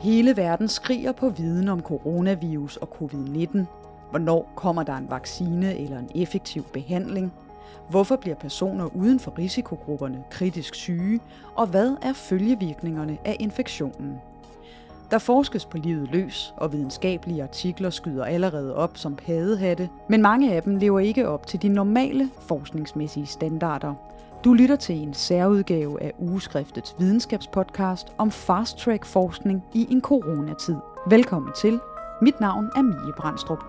Hele verden skriger på viden om coronavirus og covid-19. Hvornår kommer der en vaccine eller en effektiv behandling? Hvorfor bliver personer uden for risikogrupperne kritisk syge? Og hvad er følgevirkningerne af infektionen? Der forskes på livet løs, og videnskabelige artikler skyder allerede op som padehatte, men mange af dem lever ikke op til de normale forskningsmæssige standarder. Du lytter til en særudgave af Ugeskriftets videnskabspodcast om fast-track forskning i en coronatid. Velkommen til. Mit navn er Mie Brandstrup.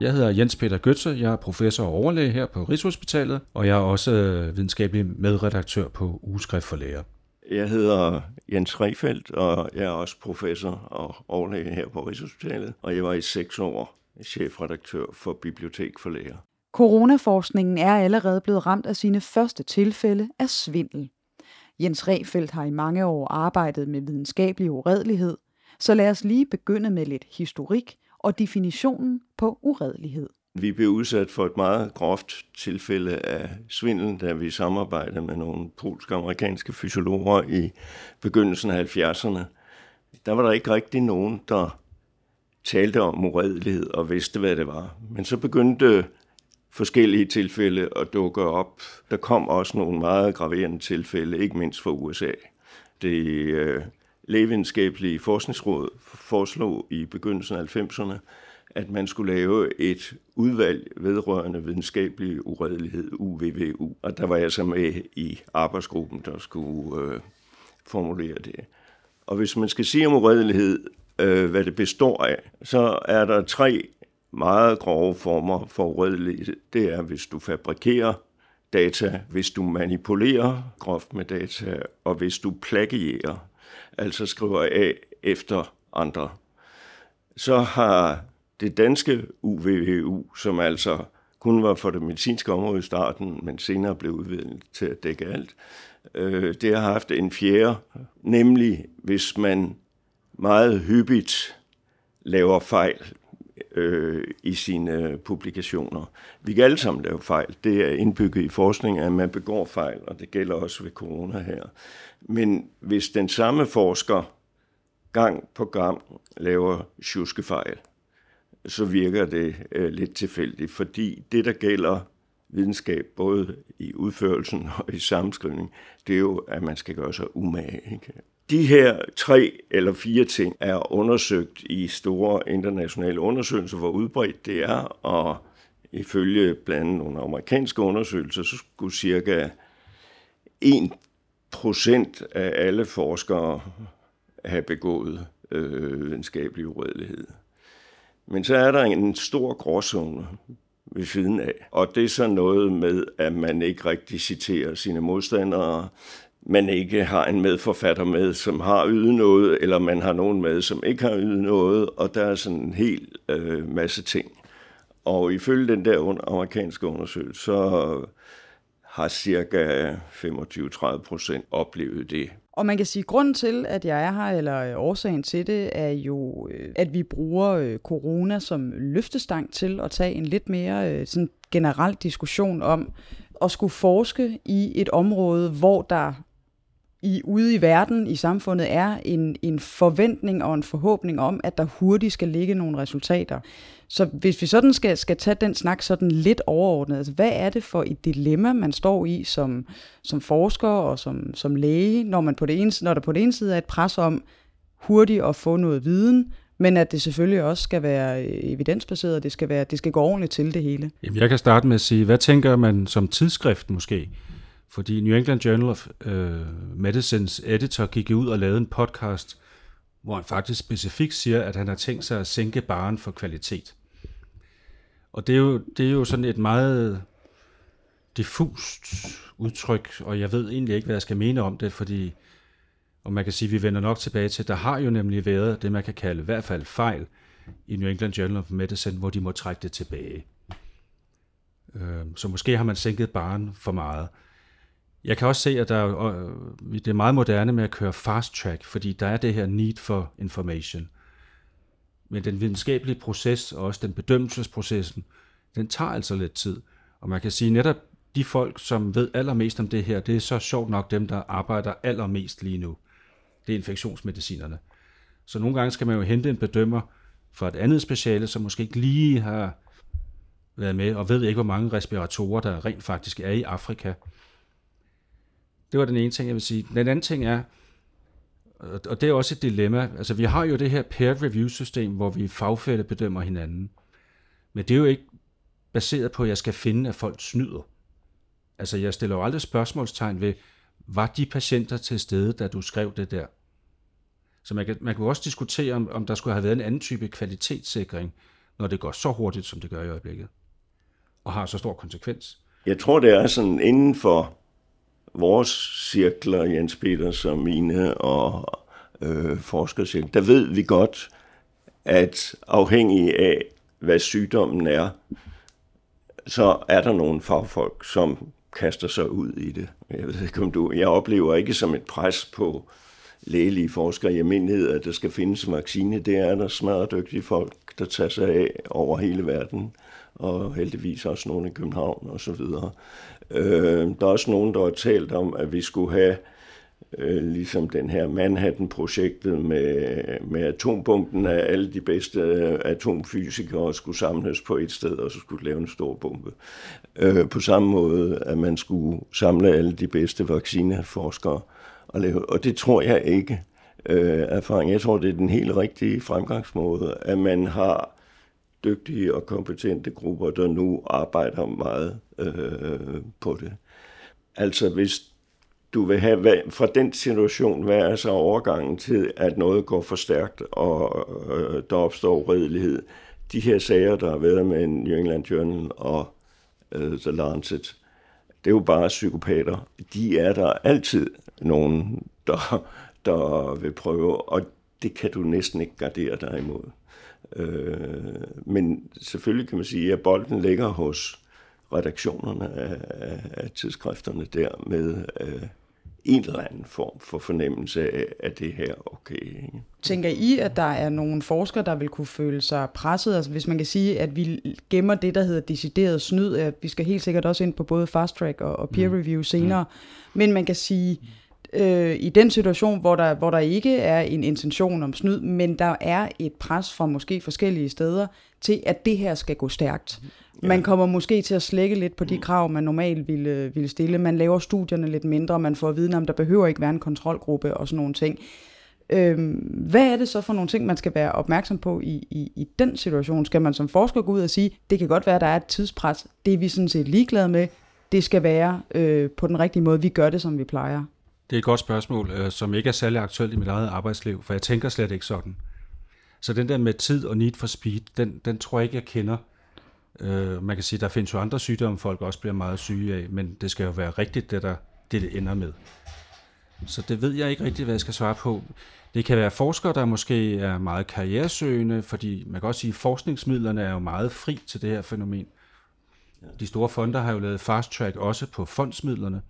Jeg hedder Jens Peter Götze, jeg er professor og overlæge her på Rigshospitalet, og jeg er også videnskabelig medredaktør på Ugeskrift for Læger. Jeg hedder Jens Refeldt, og jeg er også professor og overlæge her på Rigshospitalet, og jeg var i seks år chefredaktør for Bibliotek for Læger. Coronaforskningen er allerede blevet ramt af sine første tilfælde af svindel. Jens Refeldt har i mange år arbejdet med videnskabelig uredelighed, så lad os lige begynde med lidt historik og definitionen på uredelighed. Vi blev udsat for et meget groft tilfælde af svindel, da vi samarbejdede med nogle polsk-amerikanske fysiologer i begyndelsen af 70'erne. Der var der ikke rigtig nogen, der talte om uredelighed og vidste, hvad det var. Men så begyndte forskellige tilfælde at dukke op. Der kom også nogle meget graverende tilfælde, ikke mindst fra USA. Det øh, lægevidenskabelige forskningsråd foreslog i begyndelsen af 90'erne, at man skulle lave et udvalg vedrørende videnskabelig uredelighed, UVVU. Og der var jeg så med i arbejdsgruppen, der skulle øh, formulere det. Og hvis man skal sige om uredelighed, øh, hvad det består af, så er der tre meget grove former for uredelighed. Det er, hvis du fabrikerer data, hvis du manipulerer groft med data, og hvis du plagierer, altså skriver af efter andre. Så har det danske UVVU, som altså kun var for det medicinske område i starten, men senere blev udvidet til at dække alt, øh, det har haft en fjerde, nemlig hvis man meget hyppigt laver fejl øh, i sine øh, publikationer. Vi kan alle sammen lave fejl. Det er indbygget i forskning, at man begår fejl, og det gælder også ved corona her. Men hvis den samme forsker gang på gang laver tjuskefejl, så virker det øh, lidt tilfældigt, fordi det, der gælder videnskab, både i udførelsen og i sammenskrivning, det er jo, at man skal gøre sig umage. Ikke? De her tre eller fire ting er undersøgt i store internationale undersøgelser, hvor udbredt det er, og ifølge blandt andet nogle amerikanske undersøgelser, så skulle cirka 1 procent af alle forskere have begået øh, videnskabelig uredelighed. Men så er der en stor gråzone ved siden af, og det er så noget med, at man ikke rigtig citerer sine modstandere, man ikke har en medforfatter med, som har ydet noget, eller man har nogen med, som ikke har ydet noget, og der er sådan en hel øh, masse ting. Og ifølge den der amerikanske undersøgelse, så har cirka 25-30 procent oplevet det. Og man kan sige, at grunden til, at jeg er her, eller årsagen til det, er jo, øh, at vi bruger øh, corona som løftestang til at tage en lidt mere øh, sådan generel diskussion om at skulle forske i et område, hvor der i, ude i verden, i samfundet, er en, en forventning og en forhåbning om, at der hurtigt skal ligge nogle resultater. Så hvis vi sådan skal, skal tage den snak sådan lidt overordnet, altså hvad er det for et dilemma, man står i som, som forsker og som, som læge, når, man på det ene, når der på det ene side er et pres om hurtigt at få noget viden, men at det selvfølgelig også skal være øh, evidensbaseret, det skal, være, det skal gå ordentligt til det hele. Jamen, jeg kan starte med at sige, hvad tænker man som tidsskrift måske? Fordi New England Journal of uh, Medicines editor gik ud og lavede en podcast, hvor han faktisk specifikt siger, at han har tænkt sig at sænke baren for kvalitet. Og det er jo, det er jo sådan et meget diffust udtryk, og jeg ved egentlig ikke, hvad jeg skal mene om det, fordi, og man kan sige, at vi vender nok tilbage til, der har jo nemlig været det, man kan kalde i hvert fald fejl i New England Journal of Medicine, hvor de må trække det tilbage. Øh, så måske har man sænket baren for meget. Jeg kan også se, at der, er, øh, det er meget moderne med at køre fast track, fordi der er det her need for information. Men den videnskabelige proces og også den bedømmelsesprocessen, den tager altså lidt tid. Og man kan sige netop de folk, som ved allermest om det her, det er så sjovt nok dem, der arbejder allermest lige nu. det er infektionsmedicinerne. Så nogle gange skal man jo hente en bedømmer fra et andet speciale, som måske ikke lige har været med, og ved ikke, hvor mange respiratorer, der rent faktisk er i Afrika. Det var den ene ting, jeg vil sige. Den anden ting er, og det er også et dilemma, altså vi har jo det her peer review system, hvor vi fagfælde bedømmer hinanden. Men det er jo ikke baseret på, at jeg skal finde, at folk snyder. Altså jeg stiller jo aldrig spørgsmålstegn ved, var de patienter til stede, da du skrev det der? Så man kan, man kan også diskutere, om, om der skulle have været en anden type kvalitetssikring, når det går så hurtigt, som det gør i øjeblikket, og har så stor konsekvens. Jeg tror, det er sådan inden for vores cirkler, Jens Peters og mine og øh, forskercirkler, der ved vi godt, at afhængig af, hvad sygdommen er, så er der nogle fagfolk, som kaster sig ud i det. Jeg ved ikke, om du... Jeg oplever ikke som et pres på lægelige forskere i almindelighed, at der skal findes en vaccine. Det er der smadret dygtige folk, der tager sig af over hele verden, og heldigvis også nogle i København og så videre. Øh, der er også nogen, der har talt om, at vi skulle have øh, ligesom den her Manhattan-projektet med, med atombomben af alle de bedste øh, atomfysikere skulle samles på et sted, og så skulle lave en stor bombe. Øh, på samme måde, at man skulle samle alle de bedste vaccineforskere og lave, og det tror jeg ikke øh, erfaring. Jeg tror, det er den helt rigtige fremgangsmåde, at man har dygtige og kompetente grupper, der nu arbejder meget øh, på det. Altså hvis du vil have hvad, fra den situation, hvad er så overgangen til, at noget går for stærkt, og øh, der opstår uredelighed. De her sager, der har været med New England Journal og øh, The Lancet, det er jo bare psykopater. De er der altid nogen, der, der vil prøve, og det kan du næsten ikke gardere dig imod. Øh, men selvfølgelig kan man sige, at bolden ligger hos redaktionerne af, af, af tidsskrifterne der med øh, en eller anden form for fornemmelse af, at det her okay. Ikke? Tænker I, at der er nogle forskere, der vil kunne føle sig presset? Altså hvis man kan sige, at vi gemmer det, der hedder decideret snyd, at vi skal helt sikkert også ind på både fast track og, og peer mm. review senere, mm. men man kan sige, øh, i den situation, hvor der, hvor der ikke er en intention om snyd, men der er et pres fra måske forskellige steder til, at det her skal gå stærkt. Ja. Man kommer måske til at slække lidt på de mm. krav, man normalt ville, ville stille. Man laver studierne lidt mindre, man får at vide, om der behøver ikke være en kontrolgruppe og sådan nogle ting. Øhm, hvad er det så for nogle ting, man skal være opmærksom på i, i, i den situation? Skal man som forsker gå ud og sige, det kan godt være, at der er et tidspres, det er vi sådan set ligeglade med, det skal være øh, på den rigtige måde, vi gør det, som vi plejer? Det er et godt spørgsmål, øh, som ikke er særlig aktuelt i mit eget arbejdsliv, for jeg tænker slet ikke sådan. Så den der med tid og need for speed, den, den tror jeg ikke, jeg kender. Øh, man kan sige, der findes jo andre sygdomme, folk også bliver meget syge af, men det skal jo være rigtigt, det der det, det ender med. Så det ved jeg ikke rigtigt, hvad jeg skal svare på. Det kan være forskere, der måske er meget karrieresøgende, fordi man kan også sige, at forskningsmidlerne er jo meget fri til det her fænomen. De store fonder har jo lavet fast track også på fondsmidlerne.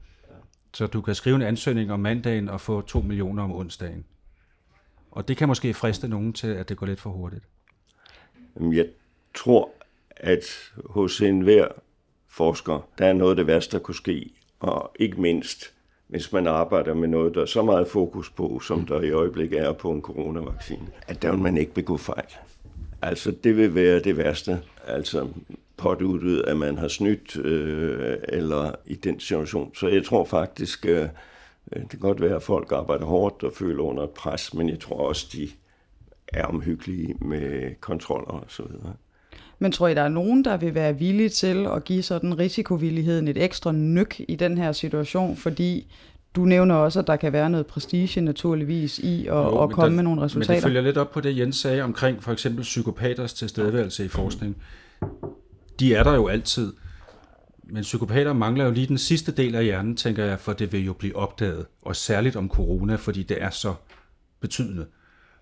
Så du kan skrive en ansøgning om mandagen og få 2 millioner om onsdagen. Og det kan måske friste nogen til, at det går lidt for hurtigt. Jeg tror, at hos enhver forsker, der er noget af det værste, der kunne ske. Og ikke mindst, hvis man arbejder med noget, der er så meget fokus på, som der i øjeblikket er på en coronavaccine, at der vil man ikke begå fejl. Altså, det vil være det værste. Altså, påduttet, at man har snydt, øh, eller i den situation. Så jeg tror faktisk, øh, det kan godt være, at folk arbejder hårdt og føler under et pres, men jeg tror også, de er omhyggelige med kontroller og så videre. Men tror I, der er nogen, der vil være villige til at give sådan risikovilligheden et ekstra nyk i den her situation, fordi du nævner også, at der kan være noget prestige naturligvis i at, jo, at komme der, med nogle resultater. Men det følger lidt op på det, Jens sagde omkring for eksempel psykopaters tilstedeværelse i forskning de er der jo altid. Men psykopater mangler jo lige den sidste del af hjernen, tænker jeg, for det vil jo blive opdaget. Og særligt om corona, fordi det er så betydende.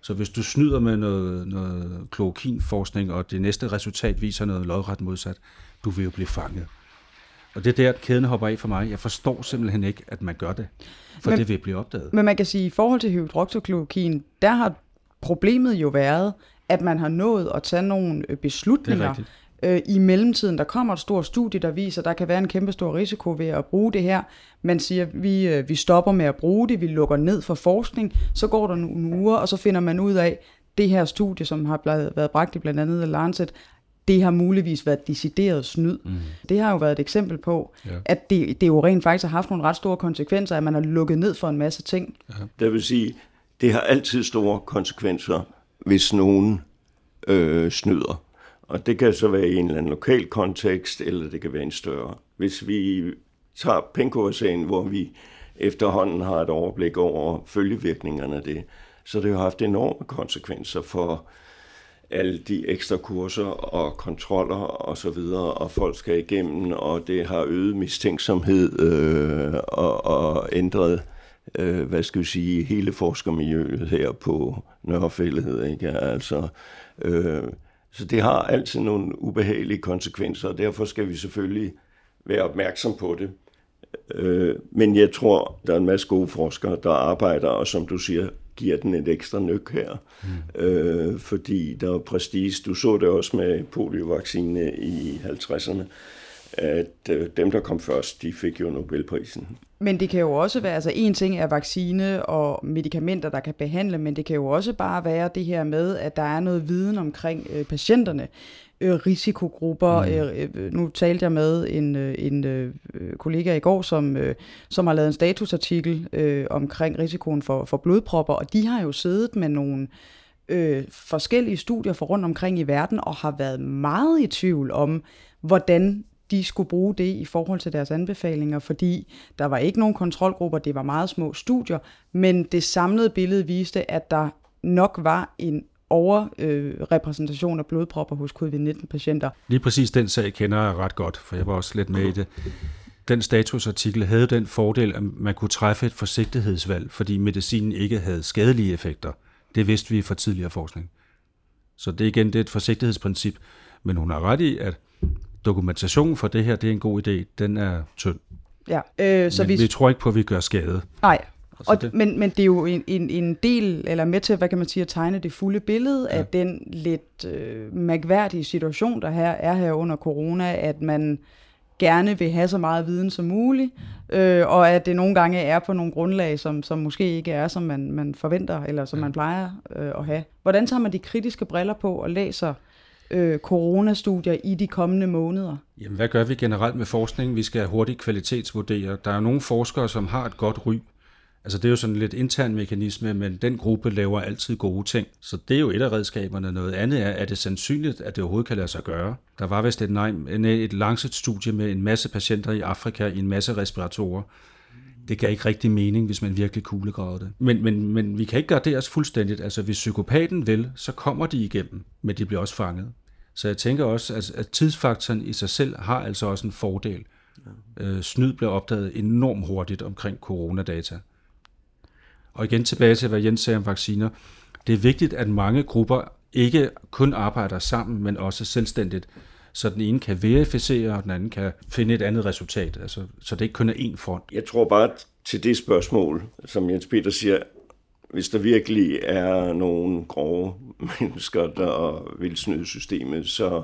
Så hvis du snyder med noget, noget kloakinforskning, og det næste resultat viser noget lodret modsat, du vil jo blive fanget. Og det er der, at kæden hopper af for mig. Jeg forstår simpelthen ikke, at man gør det, for men, det vil blive opdaget. Men man kan sige, at i forhold til hydroxyklorokin, der har problemet jo været, at man har nået at tage nogle beslutninger, Øh, I mellemtiden, der kommer et stort studie, der viser, at der kan være en kæmpe stor risiko ved at bruge det her. Man siger, at vi, øh, vi stopper med at bruge det, vi lukker ned for forskning. Så går der nogle uger, og så finder man ud af, det her studie, som har været bragt i blandt andet Lancet, det har muligvis været decideret snyd. Mm. Det har jo været et eksempel på, ja. at det, det jo rent faktisk har haft nogle ret store konsekvenser, at man har lukket ned for en masse ting. Ja. Det vil sige, det har altid store konsekvenser, hvis nogen øh, snyder. Og det kan så være i en eller anden lokal kontekst, eller det kan være en større. Hvis vi tager Penko-sagen, hvor vi efterhånden har et overblik over følgevirkningerne af det, så det har jo haft enorme konsekvenser for alle de ekstra kurser og kontroller og så videre, og folk skal igennem, og det har øget mistænksomhed øh, og, og ændret, øh, hvad skal vi sige, hele forskermiljøet her på Nørrefældet, ikke? Altså, øh, så det har altid nogle ubehagelige konsekvenser, og derfor skal vi selvfølgelig være opmærksom på det. Øh, men jeg tror, der er en masse gode forskere, der arbejder, og som du siger, giver den et ekstra nyk her. Mm. Øh, fordi der er prestige. Du så det også med poliovaccine i 50'erne, at øh, dem, der kom først, de fik jo Nobelprisen. Men det kan jo også være, altså en ting er vaccine og medicamenter, der kan behandle, men det kan jo også bare være det her med, at der er noget viden omkring øh, patienterne øh, risikogrupper. Mm. Øh, øh, nu talte jeg med en, øh, en øh, kollega i går, som, øh, som har lavet en statusartikel øh, omkring risikoen for, for blodpropper, og de har jo siddet med nogle øh, forskellige studier for rundt omkring i verden, og har været meget i tvivl om, hvordan de skulle bruge det i forhold til deres anbefalinger, fordi der var ikke nogen kontrolgrupper, det var meget små studier, men det samlede billede viste, at der nok var en overrepræsentation øh, af blodpropper hos covid-19-patienter. Lige præcis den sag kender jeg ret godt, for jeg var også lidt med i det. Den statusartikel havde den fordel, at man kunne træffe et forsigtighedsvalg, fordi medicinen ikke havde skadelige effekter. Det vidste vi fra tidligere forskning. Så det igen det er et forsigtighedsprincip. Men hun har ret i, at dokumentationen for det her, det er en god idé. Den er tynd. Ja, øh, så Men vi... vi tror ikke på, at vi gør skade. Nej, og det. Men, men det er jo en, en, en del, eller med til, hvad kan man sige, at tegne det fulde billede ja. af den lidt øh, mærkværdige situation, der her er her under corona, at man gerne vil have så meget viden som muligt, øh, og at det nogle gange er på nogle grundlag, som, som måske ikke er, som man, man forventer, eller som ja. man plejer øh, at have. Hvordan tager man de kritiske briller på og læser øh, coronastudier i de kommende måneder? Jamen, hvad gør vi generelt med forskning? Vi skal hurtigt kvalitetsvurdere. Der er jo nogle forskere, som har et godt ry, Altså det er jo sådan lidt intern mekanisme, men den gruppe laver altid gode ting. Så det er jo et af redskaberne. Noget andet er, er det sandsynligt, at det overhovedet kan lade sig gøre. Der var vist et, nej, et langsigt studie med en masse patienter i Afrika i en masse respiratorer. Det gav ikke rigtig mening, hvis man virkelig kuglegravede det. Men, men, men vi kan ikke gøre det os fuldstændigt. Altså hvis psykopaten vil, så kommer de igennem, men de bliver også fanget. Så jeg tænker også, at, at tidsfaktoren i sig selv har altså også en fordel. Øh, snyd blev opdaget enormt hurtigt omkring coronadata. Og igen tilbage til, hvad Jens sagde om vacciner. Det er vigtigt, at mange grupper ikke kun arbejder sammen, men også selvstændigt. Så den ene kan verificere, og den anden kan finde et andet resultat. Altså, så det ikke kun er én front. Jeg tror bare til det spørgsmål, som Jens Peter siger, hvis der virkelig er nogle grove mennesker, der vil snyde systemet, så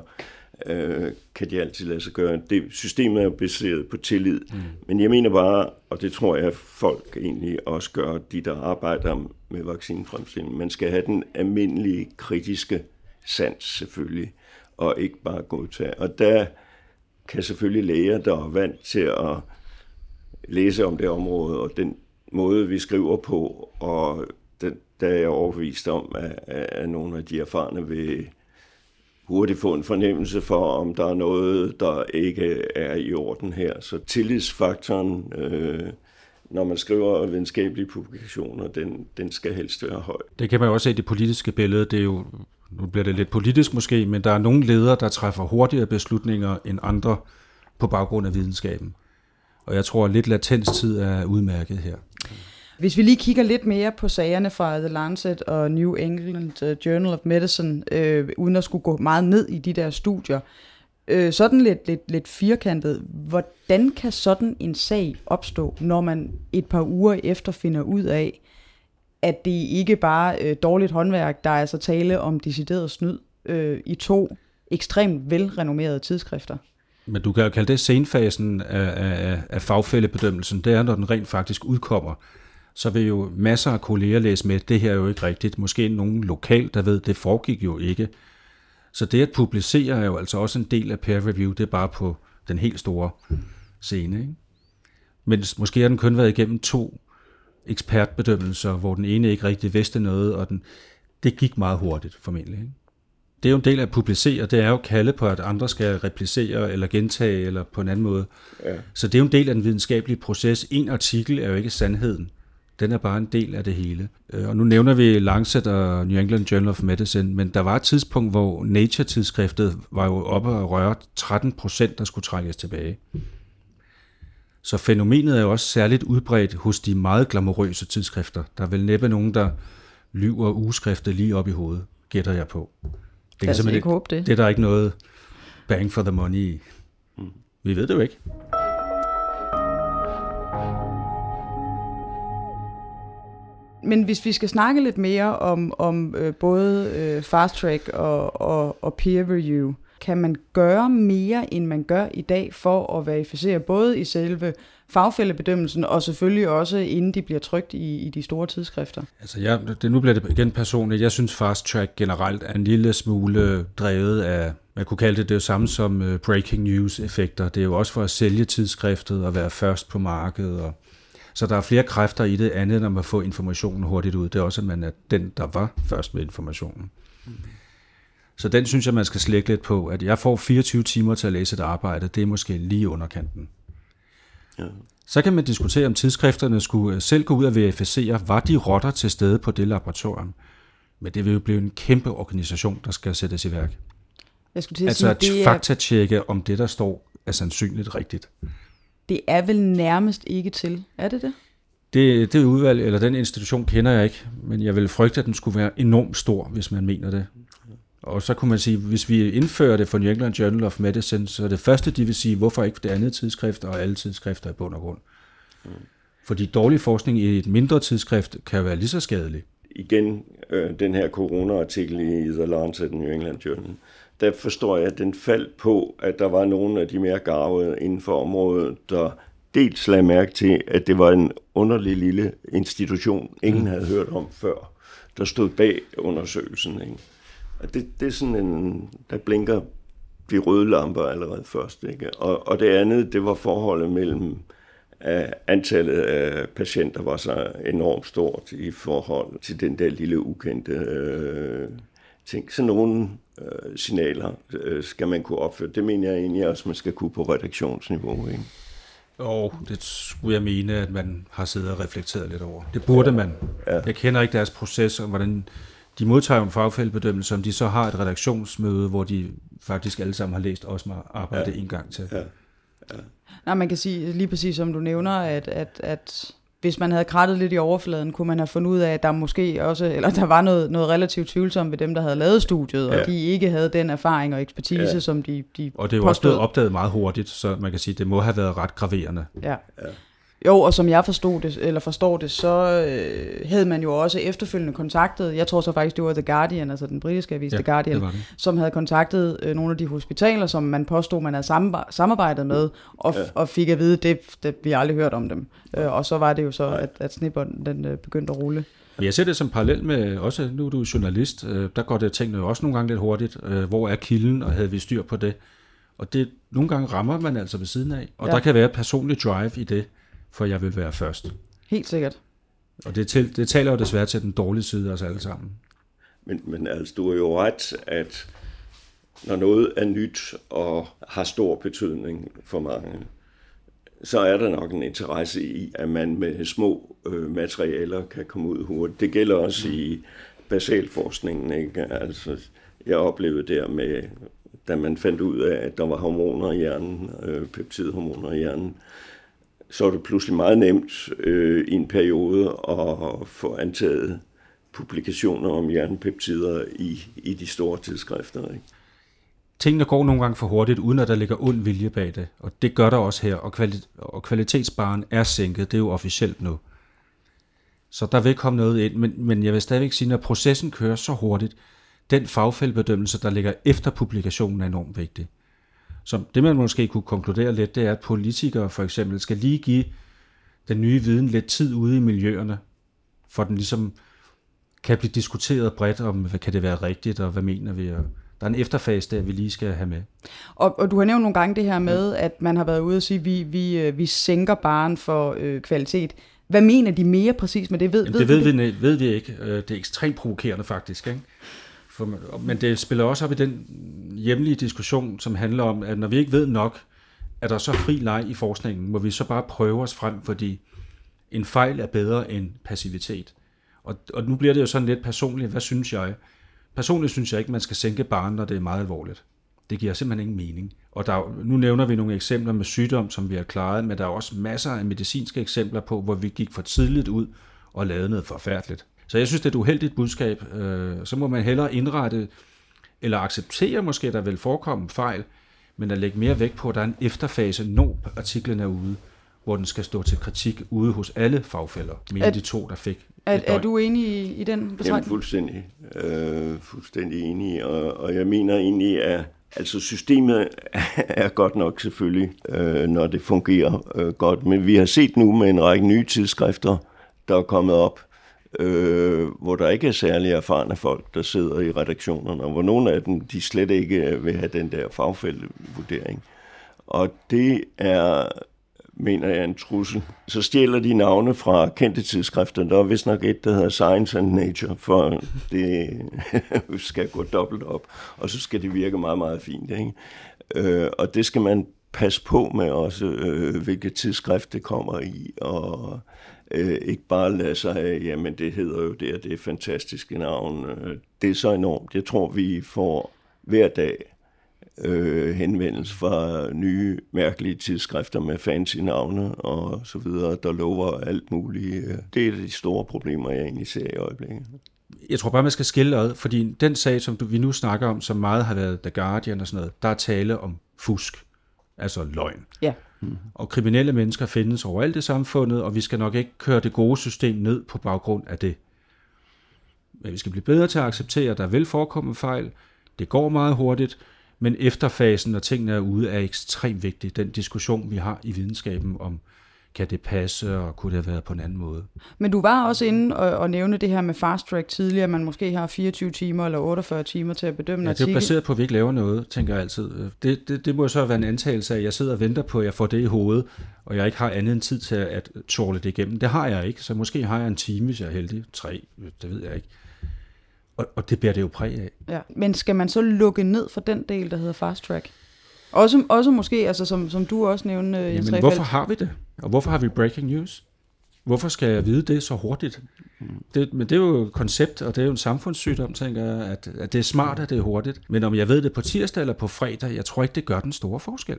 øh, kan de altid lade sig gøre. Det, systemet er baseret på tillid, mm. men jeg mener bare, og det tror jeg folk egentlig også gør, de der arbejder med vaccinefremstilling, man skal have den almindelige kritiske sans selvfølgelig, og ikke bare godtage. Og der kan selvfølgelig læger, der er vant til at læse om det område, og den måde, vi skriver på, og den, der er jeg overbevist om, at, at nogle af de erfarne vil hurtigt få en fornemmelse for, om der er noget, der ikke er i orden her. Så tillidsfaktoren, øh, når man skriver videnskabelige publikationer, den, den skal helst være høj. Det kan man jo også se i det politiske billede. Det er jo, nu bliver det lidt politisk måske, men der er nogle ledere, der træffer hurtigere beslutninger end andre på baggrund af videnskaben. Og jeg tror, at lidt latenstid er udmærket her. Hvis vi lige kigger lidt mere på sagerne fra The Lancet og New England øh, Journal of Medicine, øh, uden at skulle gå meget ned i de der studier, øh, sådan lidt, lidt, lidt firkantet, hvordan kan sådan en sag opstå, når man et par uger efter finder ud af, at det ikke bare øh, dårligt håndværk, der er altså tale om decideret snyd øh, i to ekstremt velrenommerede tidsskrifter. Men du kan jo kalde det senfasen af, af, af fagfællebedømmelsen. Det er, når den rent faktisk udkommer. Så vil jo masser af kolleger læse med, det her er jo ikke rigtigt. Måske nogen lokal, der ved, det foregik jo ikke. Så det at publicere er jo altså også en del af peer review. Det er bare på den helt store scene. Ikke? Men måske har den kun været igennem to ekspertbedømmelser, hvor den ene ikke rigtig vidste noget, og den, det gik meget hurtigt formentlig. Ikke? Det er jo en del af at publicere, det er jo kalde på, at andre skal replicere eller gentage eller på en anden måde. Ja. Så det er jo en del af den videnskabelige proces. En artikel er jo ikke sandheden. Den er bare en del af det hele. Øh, og nu nævner vi Lancet og New England Journal of Medicine, men der var et tidspunkt, hvor Nature-tidsskriftet var jo oppe og røre 13 procent, der skulle trækkes tilbage. Så fænomenet er jo også særligt udbredt hos de meget glamourøse tidsskrifter. Der er vel næppe nogen, der lyver ugeskriftet lige op i hovedet, gætter jeg på. Det kan simpelthen ikke håbe det. Det er der ikke noget bang for the money i. Vi ved det jo ikke. Men hvis vi skal snakke lidt mere om, om øh, både øh, fast track og, og, og peer review, kan man gøre mere, end man gør i dag, for at verificere både i selve fagfællebedømmelsen, og selvfølgelig også inden de bliver trygt i, i de store tidsskrifter? Altså ja, det, nu bliver det igen personligt. Jeg synes fast track generelt er en lille smule drevet af, man kunne kalde det det samme som uh, breaking news effekter. Det er jo også for at sælge tidsskriftet og være først på markedet. Og, så der er flere kræfter i det andet, når man får informationen hurtigt ud. Det er også, at man er den, der var først med informationen. Så den synes jeg, man skal slække lidt på, at jeg får 24 timer til at læse et arbejde, det er måske lige underkanten. Ja. Så kan man diskutere, om tidsskrifterne skulle selv gå ud og verificere, var de rotter til stede på det laboratorium. Men det vil jo blive en kæmpe organisation, der skal sættes i værk. Jeg skulle til at altså sige, at det faktatjekke, om det, der står, er sandsynligt rigtigt. Det er vel nærmest ikke til, er det det? Det, det udvalg, eller den institution kender jeg ikke, men jeg vil frygte, at den skulle være enormt stor, hvis man mener det. Og så kunne man sige, hvis vi indfører det for New England Journal of Medicine, så er det første, de vil sige, hvorfor ikke det andet tidsskrift og alle tidsskrifter i bund og grund. Mm. Fordi dårlig forskning i et mindre tidsskrift kan være lige så skadelig. Igen, øh, den her corona-artikel i The Lancet New England Journal, der forstår jeg, at den faldt på, at der var nogle af de mere gavede inden for området, der dels lagde mærke til, at det var en underlig lille institution, ingen mm. havde hørt om før, der stod bag undersøgelsen. Ikke? Og det, det er sådan en, der blinker de røde lamper allerede først. Ikke? Og, og det andet, det var forholdet mellem at antallet af patienter var så enormt stort i forhold til den der lille ukendte øh, ting. Så nogle øh, signaler øh, skal man kunne opføre. Det mener jeg egentlig også, man skal kunne på redaktionsniveau. Ikke? Og det skulle jeg mene, at man har siddet og reflekteret lidt over. Det burde man. Ja. Jeg kender ikke deres proces, og hvordan de modtager jo en fagfældebedømmelse, om de så har et redaktionsmøde, hvor de faktisk alle sammen har læst også med arbejde ja. en gang til. Ja. Ja. Nej, man kan sige lige præcis som du nævner, at, at, at hvis man havde krattet lidt i overfladen, kunne man have fundet ud af, at der måske også, eller der var noget, noget relativt tvivlsomt ved dem, der havde lavet studiet, ja. og de ikke havde den erfaring og ekspertise, ja. som de, de Og det er jo også blevet opdaget meget hurtigt, så man kan sige, at det må have været ret graverende. Ja. ja. Jo, og som jeg forstod det, eller forstår det, så øh, havde man jo også efterfølgende kontaktet, jeg tror så faktisk, det var The Guardian, altså den britiske avis ja, The Guardian, det det. som havde kontaktet øh, nogle af de hospitaler, som man påstod, man havde samarbejdet med, og, ja. og fik at vide, det, det vi aldrig hørt om dem. Øh, og så var det jo så, at, at snibbonden den øh, begyndte at rulle. Jeg ser det som parallel med, også nu er du journalist, øh, der går det tingene jo også nogle gange lidt hurtigt. Øh, hvor er kilden, og havde vi styr på det? Og det nogle gange rammer man altså ved siden af, og ja. der kan være et personligt drive i det for jeg vil være først. Helt sikkert. Og det, til, det taler jo desværre til den dårlige side af os alle sammen. Men, men altså, du er jo ret, at når noget er nyt og har stor betydning for mange, så er der nok en interesse i, at man med små øh, materialer kan komme ud hurtigt. Det gælder også i basalforskningen. Ikke? Altså, jeg oplevede der med, da man fandt ud af, at der var hormoner i hjernen, øh, peptidhormoner i hjernen, så er det pludselig meget nemt øh, i en periode at få antaget publikationer om hjernepeptider i, i de store tidsskrifter. Ikke? Tingene går nogle gange for hurtigt, uden at der ligger ond vilje bag det, og det gør der også her, og, kvali- og kvalitetsbaren er sænket, det er jo officielt nu. Så der vil komme noget ind, men, men jeg vil stadigvæk sige, når processen kører så hurtigt, den fagfældbedømmelse, der ligger efter publikationen, er enormt vigtig. Så det, man måske kunne konkludere lidt, det er, at politikere for eksempel skal lige give den nye viden lidt tid ude i miljøerne, for den ligesom kan blive diskuteret bredt om, hvad kan det være rigtigt, og hvad mener vi, og der er en efterfase der, vi lige skal have med. Og, og du har nævnt nogle gange det her med, at man har været ude og sige, at vi, vi, øh, vi sænker baren for øh, kvalitet. Hvad mener de mere præcis med det? Ved, Jamen, det ved, ved, vi, ved vi ikke. Øh, det er ekstremt provokerende faktisk. Ikke? For, men det spiller også op i den hjemlige diskussion, som handler om, at når vi ikke ved nok, er der så fri leg i forskningen, må vi så bare prøve os frem, fordi en fejl er bedre end passivitet. Og, og nu bliver det jo sådan lidt personligt, hvad synes jeg? Personligt synes jeg ikke, man skal sænke barnet, når det er meget alvorligt. Det giver simpelthen ingen mening. Og der, nu nævner vi nogle eksempler med sygdom, som vi har klaret, men der er også masser af medicinske eksempler på, hvor vi gik for tidligt ud og lavede noget forfærdeligt. Så jeg synes, det er et uheldigt budskab. Øh, så må man hellere indrette eller acceptere måske, at der vil forekomme fejl, men at lægge mere vægt på, at der er en efterfase, når artiklen er ude, hvor den skal stå til kritik ude hos alle fagfælder, mere de to, der fik er, er du enig i, i den betragtning? Jamen, fuldstændig. Øh, fuldstændig enig, og, og jeg mener egentlig, at altså systemet er godt nok selvfølgelig, øh, når det fungerer øh, godt, men vi har set nu med en række nye tidsskrifter, der er kommet op, øh, hvor der ikke er særlig erfarne folk, der sidder i redaktionerne, og hvor nogle af dem, de slet ikke vil have den der fagfældevurdering. Og det er mener jeg, en trussel. Så stjæler de navne fra kendte tidsskrifter. Der er vist nok et, der hedder Science and Nature, for det skal gå dobbelt op, og så skal det virke meget, meget fint. Ikke? Øh, og det skal man passe på med også, øh, hvilket tidsskrift det kommer i, og øh, ikke bare lade sig af, jamen det hedder jo det, og det er fantastiske navn. Øh, det er så enormt. Jeg tror, vi får hver dag øh, henvendelse fra nye, mærkelige tidsskrifter med fancy navne og så videre, der lover alt muligt. Det er de store problemer, jeg egentlig ser i øjeblikket. Jeg tror bare, man skal skille ad, fordi den sag, som vi nu snakker om, som meget har været The Guardian og sådan noget, der er tale om fusk, altså løgn. Ja. Mm. Og kriminelle mennesker findes overalt i samfundet, og vi skal nok ikke køre det gode system ned på baggrund af det. Men vi skal blive bedre til at acceptere, at der vil forekomme fejl. Det går meget hurtigt, men efterfasen, når tingene er ude, er ekstremt vigtig. Den diskussion, vi har i videnskaben om, kan det passe, og kunne det have været på en anden måde. Men du var også inde og, og nævne det her med fast track tidligere, man måske har 24 timer eller 48 timer til at bedømme ja, artikel. det er baseret på, at vi ikke laver noget, tænker jeg altid. Det, det, det må så være en antagelse af, at jeg sidder og venter på, at jeg får det i hovedet, og jeg ikke har andet end tid til at tåle det igennem. Det har jeg ikke, så måske har jeg en time, hvis jeg er heldig. Tre, det ved jeg ikke. Og, og det bærer det jo præg af. Ja. Men skal man så lukke ned for den del, der hedder fast track? Også, også måske, altså som, som du også nævnte, øh, Jens Men hvorfor har vi det? Og hvorfor har vi breaking news? Hvorfor skal jeg vide det så hurtigt? Det, men det er jo et koncept, og det er jo en samfundssygdom, tænker jeg, at, at det er smart, at det er hurtigt. Men om jeg ved det på tirsdag eller på fredag, jeg tror ikke, det gør den store forskel.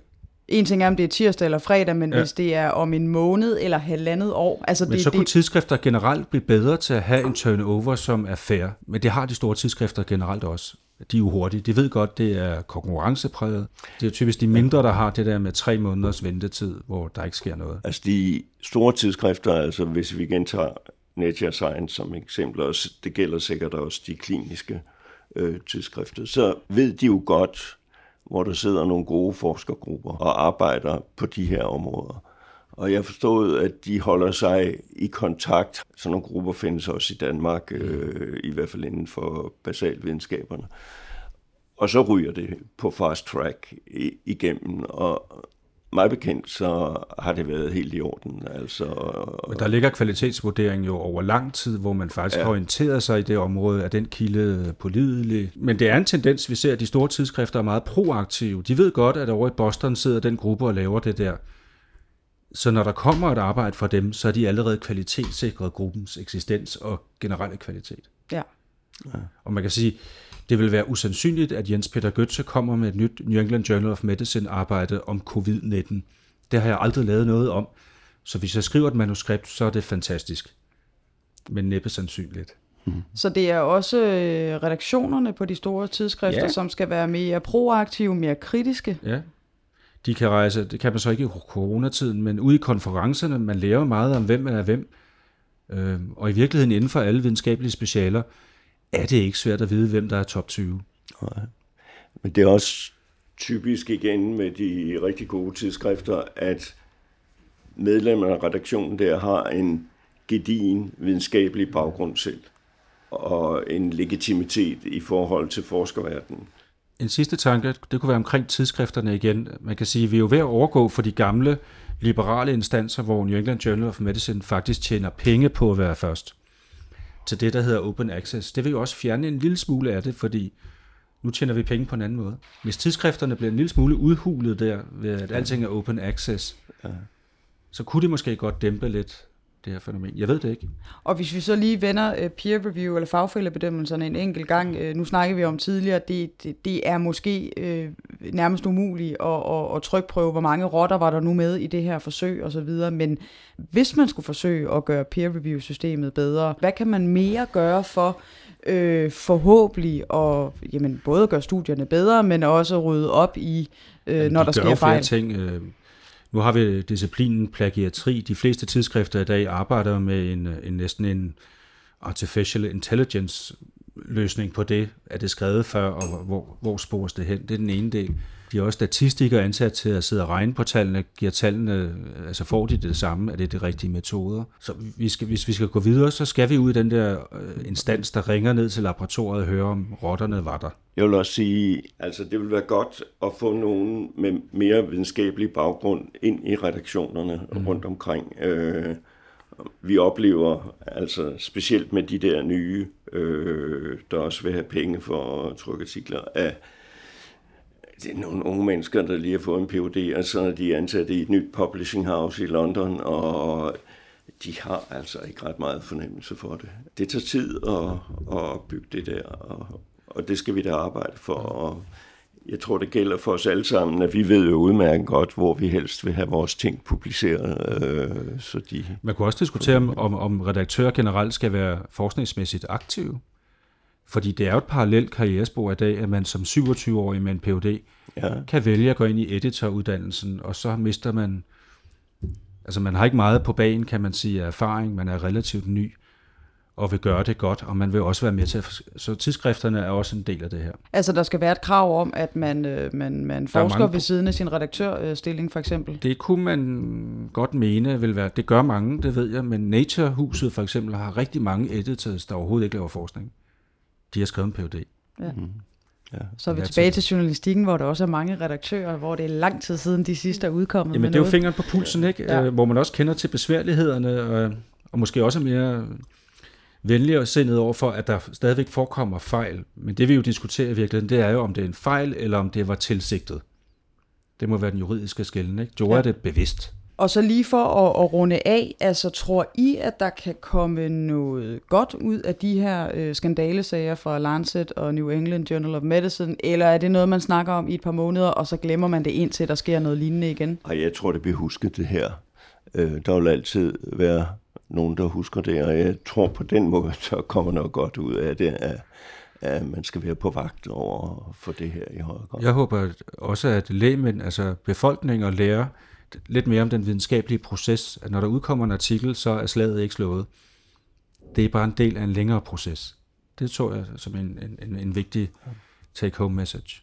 En ting er, om det er tirsdag eller fredag, men ja. hvis det er om en måned eller halvandet år... Altså men det, så kunne det... tidsskrifter generelt blive bedre til at have en turnover, som er fair. Men det har de store tidsskrifter generelt også. De er jo hurtige. De ved godt, det er konkurrencepræget. Det er typisk de mindre, der har det der med tre måneders ventetid, hvor der ikke sker noget. Altså de store tidsskrifter, altså hvis vi gentager Nature Science som eksempel, og det gælder sikkert også de kliniske øh, tidsskrifter, så ved de jo godt, hvor der sidder nogle gode forskergrupper og arbejder på de her områder. Og jeg forstod, at de holder sig i kontakt. Sådan nogle grupper findes også i Danmark, øh, i hvert fald inden for basalvidenskaberne. Og så ryger det på fast track igennem, og mig bekendt, så har det været helt i orden. Altså, Men der ligger kvalitetsvurdering jo over lang tid, hvor man faktisk ja. har orienteret sig i det område, at den kilde pålidelig. Men det er en tendens, vi ser, at de store tidsskrifter er meget proaktive. De ved godt, at over i Boston sidder den gruppe og laver det der. Så når der kommer et arbejde for dem, så er de allerede kvalitetssikret gruppens eksistens og generelle kvalitet. Ja. ja. Og man kan sige, det vil være usandsynligt, at Jens Peter Götze kommer med et nyt New England Journal of Medicine arbejde om covid-19. Det har jeg aldrig lavet noget om. Så hvis jeg skriver et manuskript, så er det fantastisk. Men næppe sandsynligt. Mm. Så det er også øh, redaktionerne på de store tidsskrifter, ja. som skal være mere proaktive, mere kritiske. Ja, de kan rejse, det kan man så ikke i coronatiden, men ude i konferencerne, man lærer meget om, hvem er hvem. Øh, og i virkeligheden inden for alle videnskabelige specialer, er det ikke svært at vide, hvem der er top 20. Nej. Men det er også typisk igen med de rigtig gode tidsskrifter, at medlemmerne af redaktionen der har en gedigen videnskabelig baggrund selv, og en legitimitet i forhold til forskerverdenen. En sidste tanke, det kunne være omkring tidsskrifterne igen. Man kan sige, at vi er jo ved at overgå for de gamle liberale instanser, hvor New England Journal of Medicine faktisk tjener penge på at være først, til det, der hedder open access. Det vil jo også fjerne en lille smule af det, fordi nu tjener vi penge på en anden måde. Hvis tidsskrifterne bliver en lille smule udhulet der, ved at alting er open access, så kunne det måske godt dæmpe lidt det her fænomen. Jeg ved det ikke. Og hvis vi så lige vender uh, peer review eller fagfældebedømmelserne en enkelt gang, uh, nu snakker vi om tidligere, det, det, det er måske uh, nærmest umuligt at, at, at trykprøve, hvor mange rotter var der nu med i det her forsøg osv., men hvis man skulle forsøge at gøre peer review systemet bedre, hvad kan man mere gøre for øh, forhåbentlig og jamen, både at gøre studierne bedre, men også rydde op i, øh, jamen, når der sker fejl. Ting, øh, nu har vi disciplinen plagiatri. De fleste tidsskrifter i dag arbejder med en, en næsten en artificial intelligence løsning på det. Er det skrevet før, og hvor, hvor spores det hen? Det er den ene del. De er også statistikere ansat til at sidde og regne på tallene. Giver tallene, altså får de det samme? Er det de rigtige metoder? Så vi skal, hvis vi skal gå videre, så skal vi ud i den der øh, instans, der ringer ned til laboratoriet og hører, om rotterne var der. Jeg vil også sige, altså det vil være godt at få nogen med mere videnskabelig baggrund ind i redaktionerne mm. rundt omkring. Øh, vi oplever, altså specielt med de der nye, øh, der også vil have penge for at trykke artikler, at det er nogle unge mennesker, der lige har fået en PhD, og så er de ansat i et nyt publishing house i London, og de har altså ikke ret meget fornemmelse for det. Det tager tid at, at bygge det der, og, og det skal vi da arbejde for. Og jeg tror, det gælder for os alle sammen, at vi ved jo udmærket godt, hvor vi helst vil have vores ting publiceret. Øh, så de Man kunne også diskutere, om, om redaktører generelt skal være forskningsmæssigt aktive. Fordi det er jo et parallelt karrierespor i dag, at man som 27-årig med en Ph.D. Ja. kan vælge at gå ind i editoruddannelsen, og så mister man... Altså man har ikke meget på banen, kan man sige, af erfaring. Man er relativt ny og vil gøre det godt, og man vil også være med til at... Så tidsskrifterne er også en del af det her. Altså der skal være et krav om, at man, øh, man, man forsker mange... ved siden af sin redaktørstilling for eksempel? Det kunne man godt mene vil være. Det gør mange, det ved jeg, men Nature-huset for eksempel har rigtig mange editors, der overhovedet ikke laver forskning de har skrevet en Ph.D. Ja. Mm. Ja. Så er vi tilbage til journalistikken, hvor der også er mange redaktører, hvor det er lang tid siden, de sidste er udkommet. Jamen det er jo fingeren på pulsen, ikke? Ja. Øh, hvor man også kender til besværlighederne, og, og måske også er mere venlig og sindet over for, at der stadigvæk forekommer fejl. Men det vi jo diskuterer i virkeligheden, det er jo, om det er en fejl, eller om det var tilsigtet. Det må være den juridiske skælden, ikke? Gjorde ja. det bevidst? Og så lige for at, at runde af, altså tror I, at der kan komme noget godt ud af de her øh, skandalesager fra Lancet og New England Journal of Medicine, eller er det noget, man snakker om i et par måneder, og så glemmer man det indtil der sker noget lignende igen? Ej, jeg tror, det bliver husket det her. Øh, der vil altid være nogen, der husker det, og jeg tror på den måde, så kommer noget godt ud af det, at, at man skal være på vagt over for det her i højere grad. Jeg håber også, at lægemænd, altså befolkning og lærer, lidt mere om den videnskabelige proces, at når der udkommer en artikel, så er slaget ikke slået. Det er bare en del af en længere proces. Det tror jeg som en, en, en vigtig take-home message.